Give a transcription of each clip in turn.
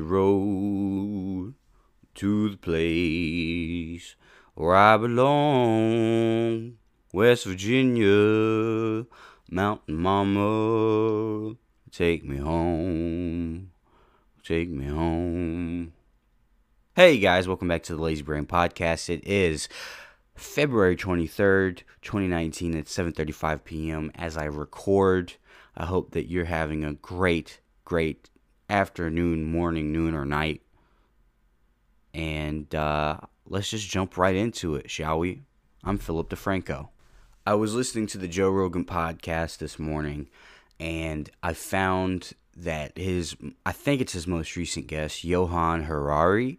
road to the place where I belong. West Virginia, Mountain Mama, take me home. Take me home. Hey guys, welcome back to the Lazy Brain Podcast. It is February 23rd, 2019 at 7:35 p.m. as I record. I hope that you're having a great great afternoon, morning, noon or night. And uh, let's just jump right into it, shall we? I'm Philip DeFranco. I was listening to the Joe Rogan podcast this morning and I found that his I think it's his most recent guest, Johan Harari,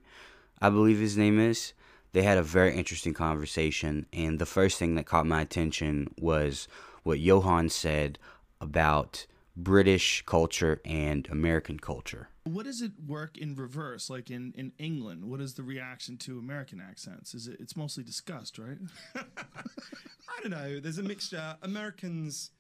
I believe his name is. They had a very interesting conversation, and the first thing that caught my attention was what Johan said about British culture and American culture. What does it work in reverse? Like in, in England, what is the reaction to American accents? Is it it's mostly disgust, right? I don't know. There's a mixture. Americans,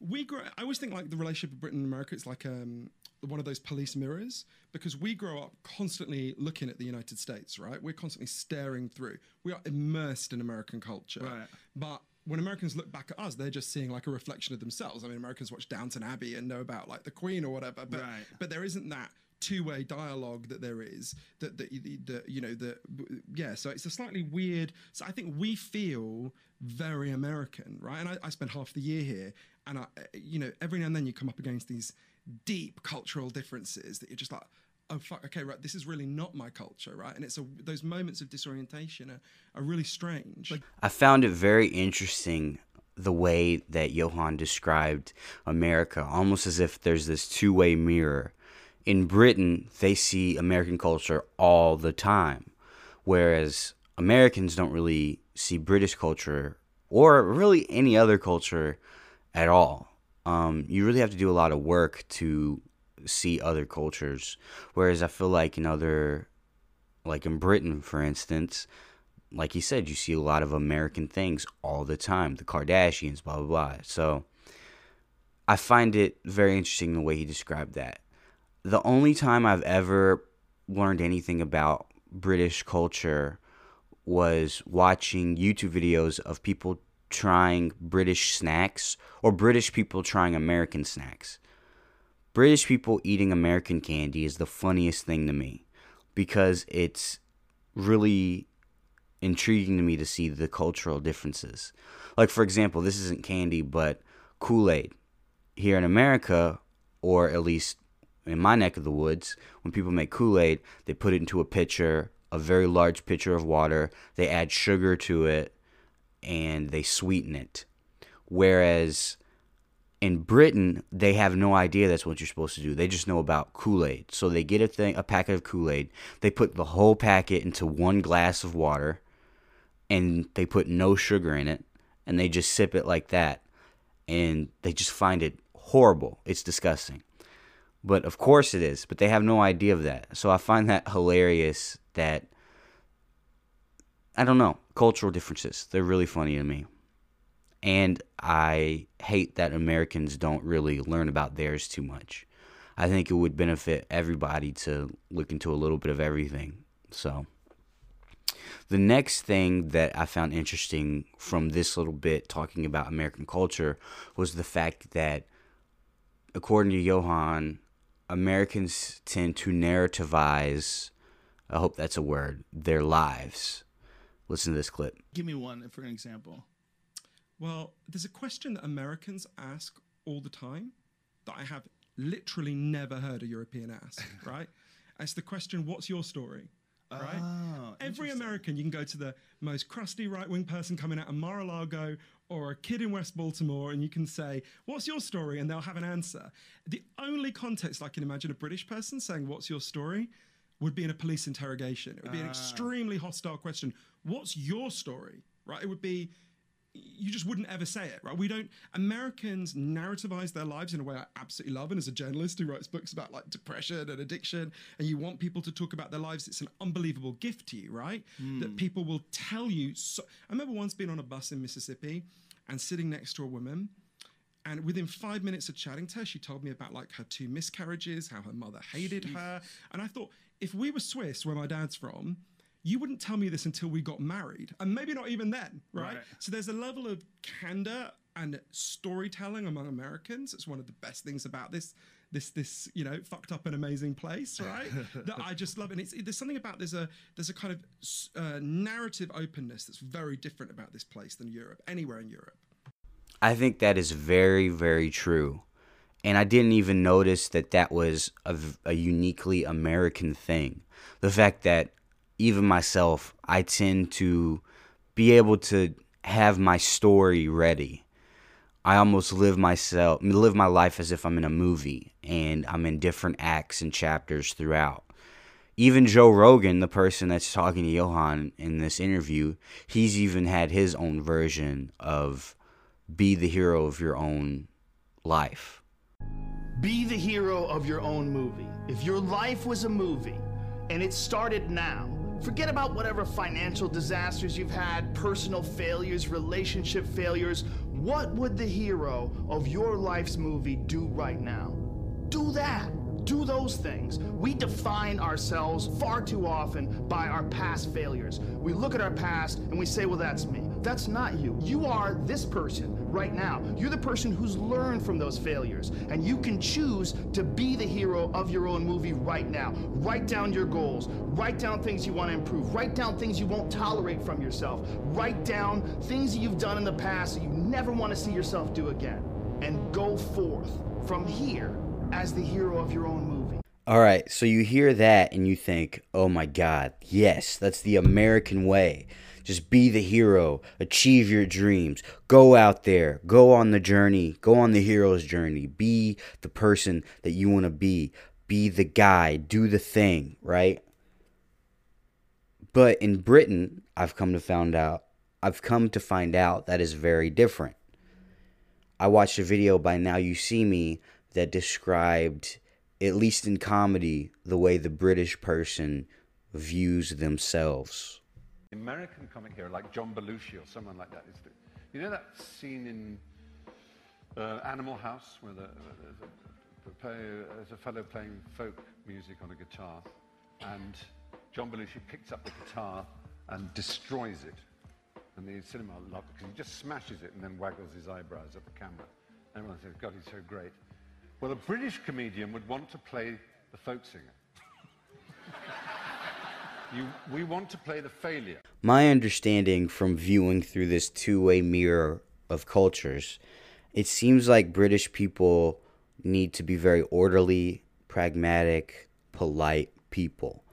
we grow. I always think like the relationship of Britain and America is like um, one of those police mirrors because we grow up constantly looking at the United States, right? We're constantly staring through. We are immersed in American culture, Right. But when Americans look back at us, they're just seeing like a reflection of themselves. I mean, Americans watch Downton Abbey and know about like the Queen or whatever, but Right. but there isn't that two-way dialogue that there is that that, that you know that yeah so it's a slightly weird so i think we feel very american right and I, I spend half the year here and i you know every now and then you come up against these deep cultural differences that you're just like oh fuck okay right this is really not my culture right and it's a, those moments of disorientation are, are really strange I found it very interesting the way that Johan described America, almost as if there's this two way mirror. In Britain, they see American culture all the time, whereas Americans don't really see British culture or really any other culture at all. Um, you really have to do a lot of work to see other cultures, whereas I feel like in other, like in Britain, for instance, like you said, you see a lot of American things all the time. The Kardashians, blah blah blah. So I find it very interesting the way he described that. The only time I've ever learned anything about British culture was watching YouTube videos of people trying British snacks or British people trying American snacks. British people eating American candy is the funniest thing to me because it's really intriguing to me to see the cultural differences. Like, for example, this isn't candy, but Kool Aid. Here in America, or at least in my neck of the woods, when people make Kool Aid, they put it into a pitcher, a very large pitcher of water, they add sugar to it, and they sweeten it. Whereas in Britain, they have no idea that's what you're supposed to do. They just know about Kool Aid. So they get a thing, a packet of Kool Aid. They put the whole packet into one glass of water, and they put no sugar in it, and they just sip it like that, and they just find it horrible. It's disgusting. But of course it is. But they have no idea of that. So I find that hilarious. That I don't know cultural differences. They're really funny to me and I hate that Americans don't really learn about theirs too much. I think it would benefit everybody to look into a little bit of everything. So, the next thing that I found interesting from this little bit talking about American culture was the fact that, according to Johan, Americans tend to narrativize, I hope that's a word, their lives. Listen to this clip. Give me one for an example. Well, there's a question that Americans ask all the time that I have literally never heard a European ask, right? It's the question, what's your story? Right? Oh, Every. American, you can go to the most crusty right wing person coming out of Mar a Lago or a kid in West Baltimore and you can say, What's your story? And they'll have an answer. The only context I can imagine a British person saying, What's your story? would be in a police interrogation. It would be an ah. extremely hostile question. What's your story? Right? It would be you just wouldn't ever say it, right? We don't. Americans narrativize their lives in a way I absolutely love. And as a journalist who writes books about like depression and addiction, and you want people to talk about their lives, it's an unbelievable gift to you, right? Hmm. That people will tell you. So, I remember once being on a bus in Mississippi and sitting next to a woman, And within five minutes of chatting to her, she told me about like her two miscarriages, how her mother hated her. And I thought, if we were Swiss, where my dad's from, you wouldn't tell me this until we got married. And maybe not even then, right? Right. So there's a level of candor and storytelling among Americans. It's one of the best things about this this this you know fucked up and amazing place, right? that I just love. And it's there's something about there's a there's a kind of uh, narrative openness that's very different about this place than Europe, anywhere in Europe. I think that is very, very true. And I didn't even notice that that was a uniquely American thing. The fact that even myself, I tend to be able to have my story ready. I almost live myself, live my life as if I'm in a movie and I'm in different acts and chapters throughout. Even Joe Rogan, the person that's talking to Johan in this interview, he's even had his own version of be the hero of your own life. Be the hero of your own movie. If your life was a movie and it started now, forget about whatever financial disasters you've had, personal failures, relationship failures. What would the hero of your life's movie do right now? Do that. Do those things. We define ourselves far too often by our past failures. We look at our past and we say, well, that's me. That's not you. You are this person right now. You're the person who's learned from those failures. And you can choose to be the hero of your own movie right now. Write down your goals. Write down things you want to improve. Write down things you won't tolerate from yourself. Write down things that you've done in the past that you never want to see yourself do again. And go forth from here as the hero of your own movie. All right, so you hear that and you think, oh my God, yes, that's the American way. Just be the hero, achieve your dreams, go out there, go on the journey, go on the hero's journey, be the person that you want to be, be the guy, do the thing, right? But in Britain, I've come to found out, I've come to find out that is very different. I watched a video by Now You See Me that described, at least in comedy, the way the British person views themselves. American comic hero like John Belushi or someone like that. The, you know that scene in uh, Animal House where the, there's, a, the play, there's a fellow playing folk music on a guitar, and John Belushi picks up the guitar and destroys it. And the cinema love it because he just smashes it and then waggles his eyebrows at the camera. Everyone says, God, he's so great. Well, a British comedian would want to play the folk singer. you, we want to play the failure. My understanding from viewing through this two way mirror of cultures, it seems like British people need to be very orderly, pragmatic, polite people.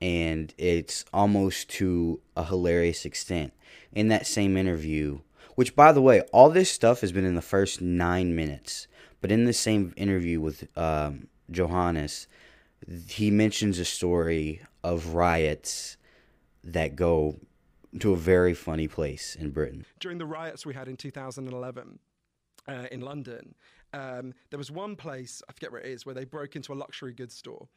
And it's almost to a hilarious extent. In that same interview, which by the way, all this stuff has been in the first nine minutes, but in the same interview with um, Johannes, he mentions a story of riots that go to a very funny place in Britain. during the riots we had in 2011 uh, in London, um, there was one place, I forget where it is, where they broke into a luxury goods store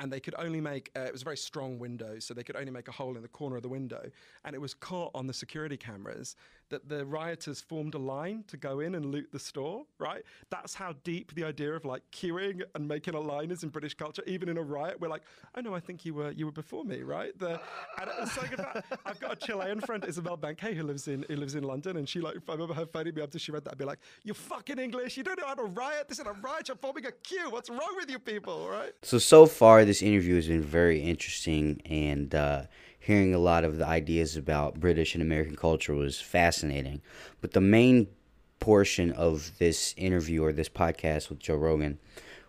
and they could only make, uh, it was a very strong window, so they could only make a hole in the corner of the window. And it was caught on the security cameras that the rioters formed a line to go in and loot the store, right? That's how deep the idea of like queuing and making a line is in British culture. Even in a riot, we're like, oh no, I think you were you were before me, right? The, and like I've got a Chilean friend, Isabel Banquet, who lives in who lives in London, and she like I remember her phoning me after she read that, I'd be like, you're fucking English, you don't know how to riot. This is a riot. You're forming a queue. What's wrong with you people, right? So, so far, this interview has been very interesting, and uh, hearing a lot of the ideas about British and American culture was fascinating. But the main portion of this interview or this podcast with Joe Rogan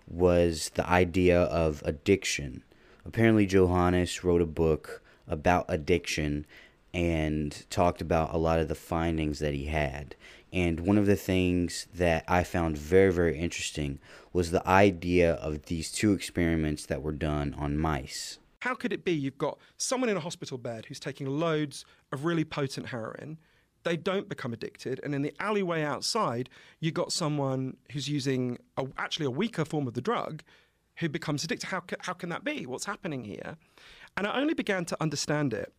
was the idea of addiction. Apparently, Johannes wrote a book about addiction and talked about a lot of the findings that he had. And one of the things that I found very, very interesting was the idea of these two experiments that were done on mice. How could it be you've got someone in a hospital bed who's taking loads of really potent heroin? They don't become addicted, and in the alleyway outside, you've got someone who's using a, actually a weaker form of the drug, who becomes addicted. How how can that be? What's happening here? And I only began to understand it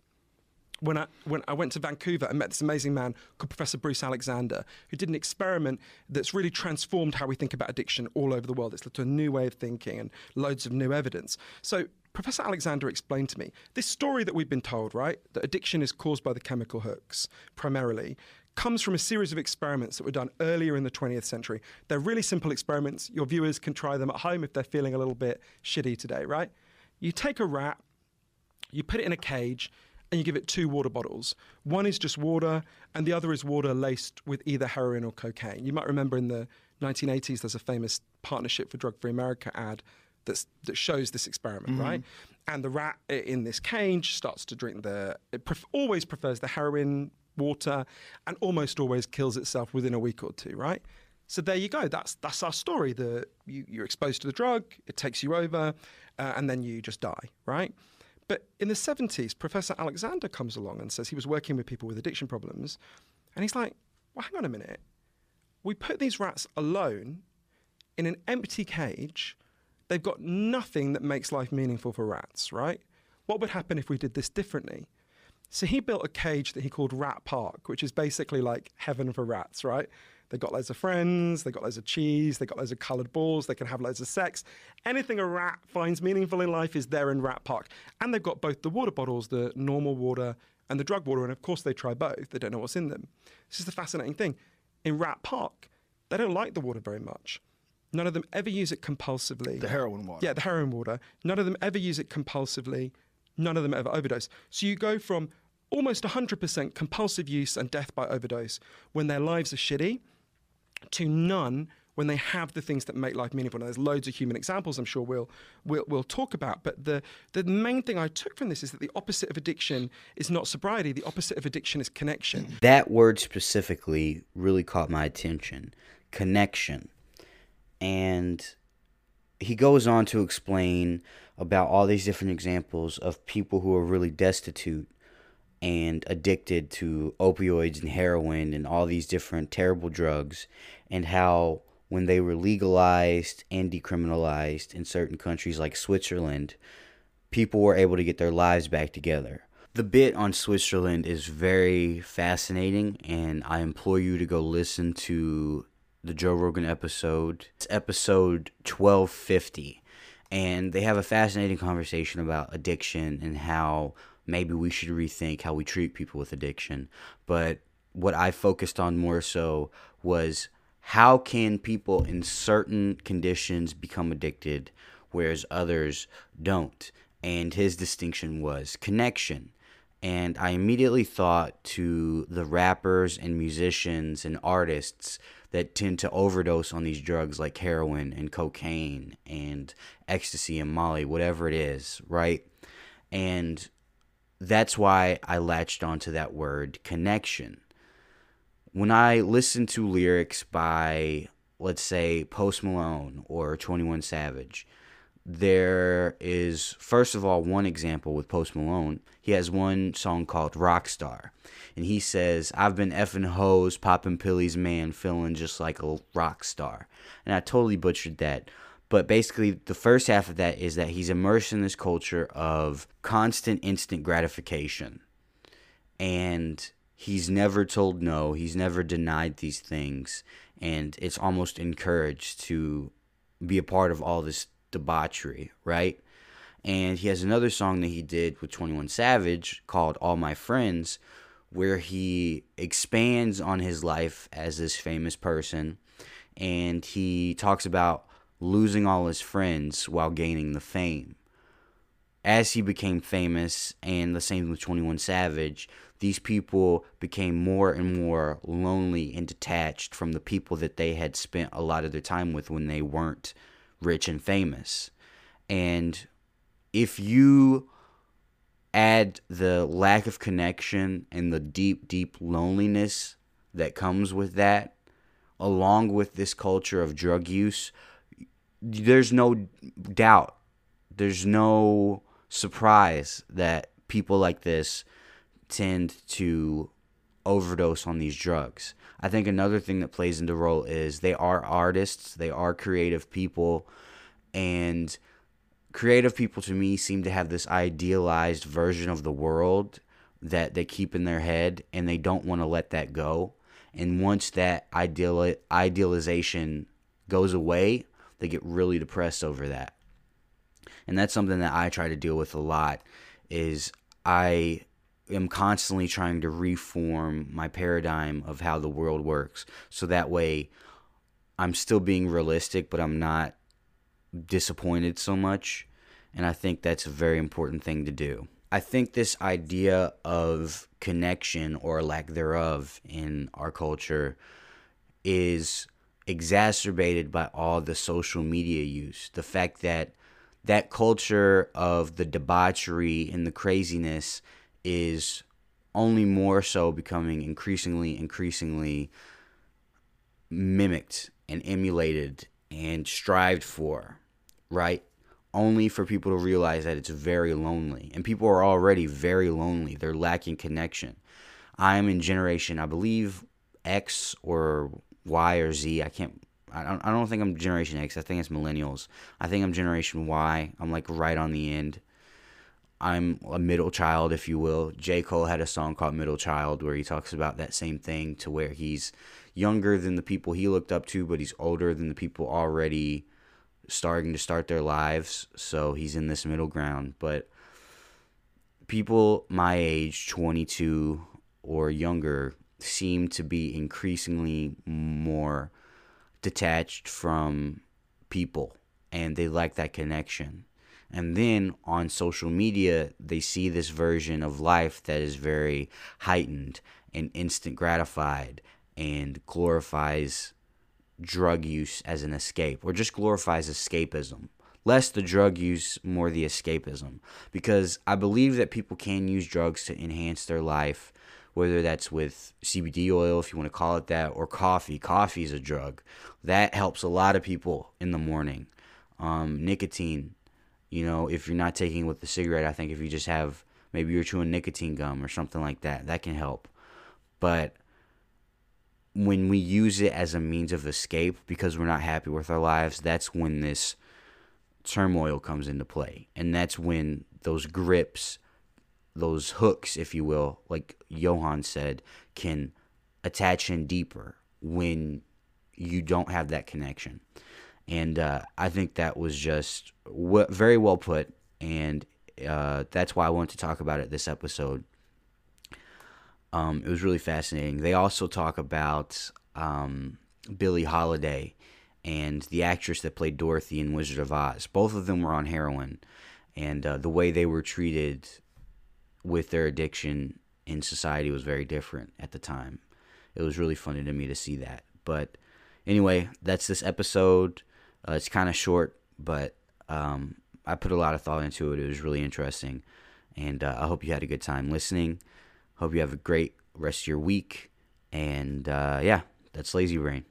when I when I went to Vancouver and met this amazing man called Professor Bruce Alexander, who did an experiment that's really transformed how we think about addiction all over the world. It's led to a new way of thinking and loads of new evidence. So Professor Alexander explained to me this story that we've been told, right, that addiction is caused by the chemical hooks primarily, comes from a series of experiments that were done earlier in the 20th century. They're really simple experiments. Your viewers can try them at home if they're feeling a little bit shitty today, right? You take a rat, you put it in a cage, and you give it two water bottles. One is just water, and the other is water laced with either heroin or cocaine. You might remember in the 1980s, there's a famous Partnership for Drug Free America ad that's, that shows this experiment, Mm-hmm. right? And the rat in this cage starts to drink the, it pref- always prefers the heroin water and almost always kills itself within a week or two, right? So there you go. That's that's our story. The you, you're exposed to the drug, it takes you over, uh, and then you just die, right? But in the 70s, Professor Alexander comes along and says he was working with people with addiction problems, and he's like, "Well, hang on a minute. We put these rats alone in an empty cage. They've got nothing that makes life meaningful for rats, right? What would happen if we did this differently? So he built a cage that he called Rat Park, which is basically like heaven for rats, right? They got loads of friends, they got loads of cheese, they got loads of coloured balls, they can have loads of sex. Anything a rat finds meaningful in life is there in Rat Park. And they've got both the water bottles, the normal water and the drug water, and of course they try both. They don't know what's in them. This is the fascinating thing. In Rat Park, they don't like the water very much. None of them ever use it compulsively. The heroin water. Yeah, the heroin water. None of them ever use it compulsively. None of them ever overdose. So you go from almost 100% compulsive use and death by overdose when their lives are shitty to none when they have the things that make life meaningful. Now, there's loads of human examples I'm sure we'll, we'll, we'll talk about, but the, the main thing I took from this is that the opposite of addiction is not sobriety, the opposite of addiction is connection. That word specifically really caught my attention connection. And he goes on to explain about all these different examples of people who are really destitute and addicted to opioids and heroin and all these different terrible drugs, and how when they were legalized and decriminalized in certain countries like Switzerland, people were able to get their lives back together. The bit on Switzerland is very fascinating, and I implore you to go listen to the Joe Rogan episode. It's episode 1250. And they have a fascinating conversation about addiction and how maybe we should rethink how we treat people with addiction. But what I focused on more so was how can people in certain conditions become addicted whereas others don't? And his distinction was connection. And I immediately thought to the rappers and musicians and artists that tend to overdose on these drugs like heroin and cocaine and ecstasy and molly, whatever it is, right? And that's why I latched onto that word connection. When I listen to lyrics by, let's say, Post Malone or 21 Savage, there is, first of all, one example with Post Malone. He has one song called Rockstar. And he says, I've been effing hoes, popping pillies, man, feeling just like a rock star. And I totally butchered that. But basically, the first half of that is that he's immersed in this culture of constant instant gratification. And he's never told no, he's never denied these things. And it's almost encouraged to be a part of all this debauchery, right? And he has another song that he did with 21 Savage called All My Friends, where he expands on his life as this famous person and he talks about losing all his friends while gaining the fame. As he became famous, and the same with 21 Savage, these people became more and more lonely and detached from the people that they had spent a lot of their time with when they weren't rich and famous. And if you add the lack of connection and the deep, deep loneliness that comes with that, along with this culture of drug use, there's no doubt, there's no surprise that people like this tend to overdose on these drugs. I think another thing that plays into role is they are artists, they are creative people, and creative people to me seem to have this idealized version of the world that they keep in their head and they don't want to let that go. And once that ideal idealization goes away, they get really depressed over that. And that's something that I try to deal with a lot is I am constantly trying to reform my paradigm of how the world works. So that way I'm still being realistic, but I'm not disappointed so much. And I think that's a very important thing to do. I think this idea of connection or lack thereof in our culture is exacerbated by all the social media use. The fact that that culture of the debauchery and the craziness is only more so becoming increasingly, increasingly mimicked and emulated and strived for, right? Only for people to realize that it's very lonely. And people are already very lonely. They're lacking connection. I am in generation, I believe X or Y or Z. I can't I don't, I don't think I'm Generation X. I think it's millennials. I think I'm Generation Y. I'm like right on the end. I'm a middle child, if you will. J. Cole had a song called Middle Child where he talks about that same thing to where he's younger than the people he looked up to, but he's older than the people already starting to start their lives. So he's in this middle ground. But people my age, 22 or younger, seem to be increasingly more detached from people and they like that connection. And then on social media, they see this version of life that is very heightened and instant gratified and glorifies drug use as an escape or just glorifies escapism. Less the drug use, more the escapism. Because I believe that people can use drugs to enhance their life whether that's with CBD oil, if you want to call it that, or coffee. Coffee is a drug that helps a lot of people in the morning. Um, nicotine, you know, if you're not taking with the cigarette, I think if you just have maybe you're chewing nicotine gum or something like that, that can help. But when we use it as a means of escape because we're not happy with our lives, that's when this turmoil comes into play. And that's when those grips those hooks, if you will, like Johan said, can attach in deeper when you don't have that connection. And uh, I think that was just w- very well put. And uh, that's why I wanted to talk about it this episode. Um, it was really fascinating. They also talk about um, Billie Holiday and the actress that played Dorothy in Wizard of Oz. Both of them were on heroin. And uh, the way they were treated with their addiction in society was very different at the time. It was really funny to me to see that. But anyway, that's this episode. Uh, it's kind of short, but um, I put a lot of thought into it. It was really interesting. And uh, I hope you had a good time listening. Hope you have a great rest of your week. And uh, yeah, that's Lazy Brain.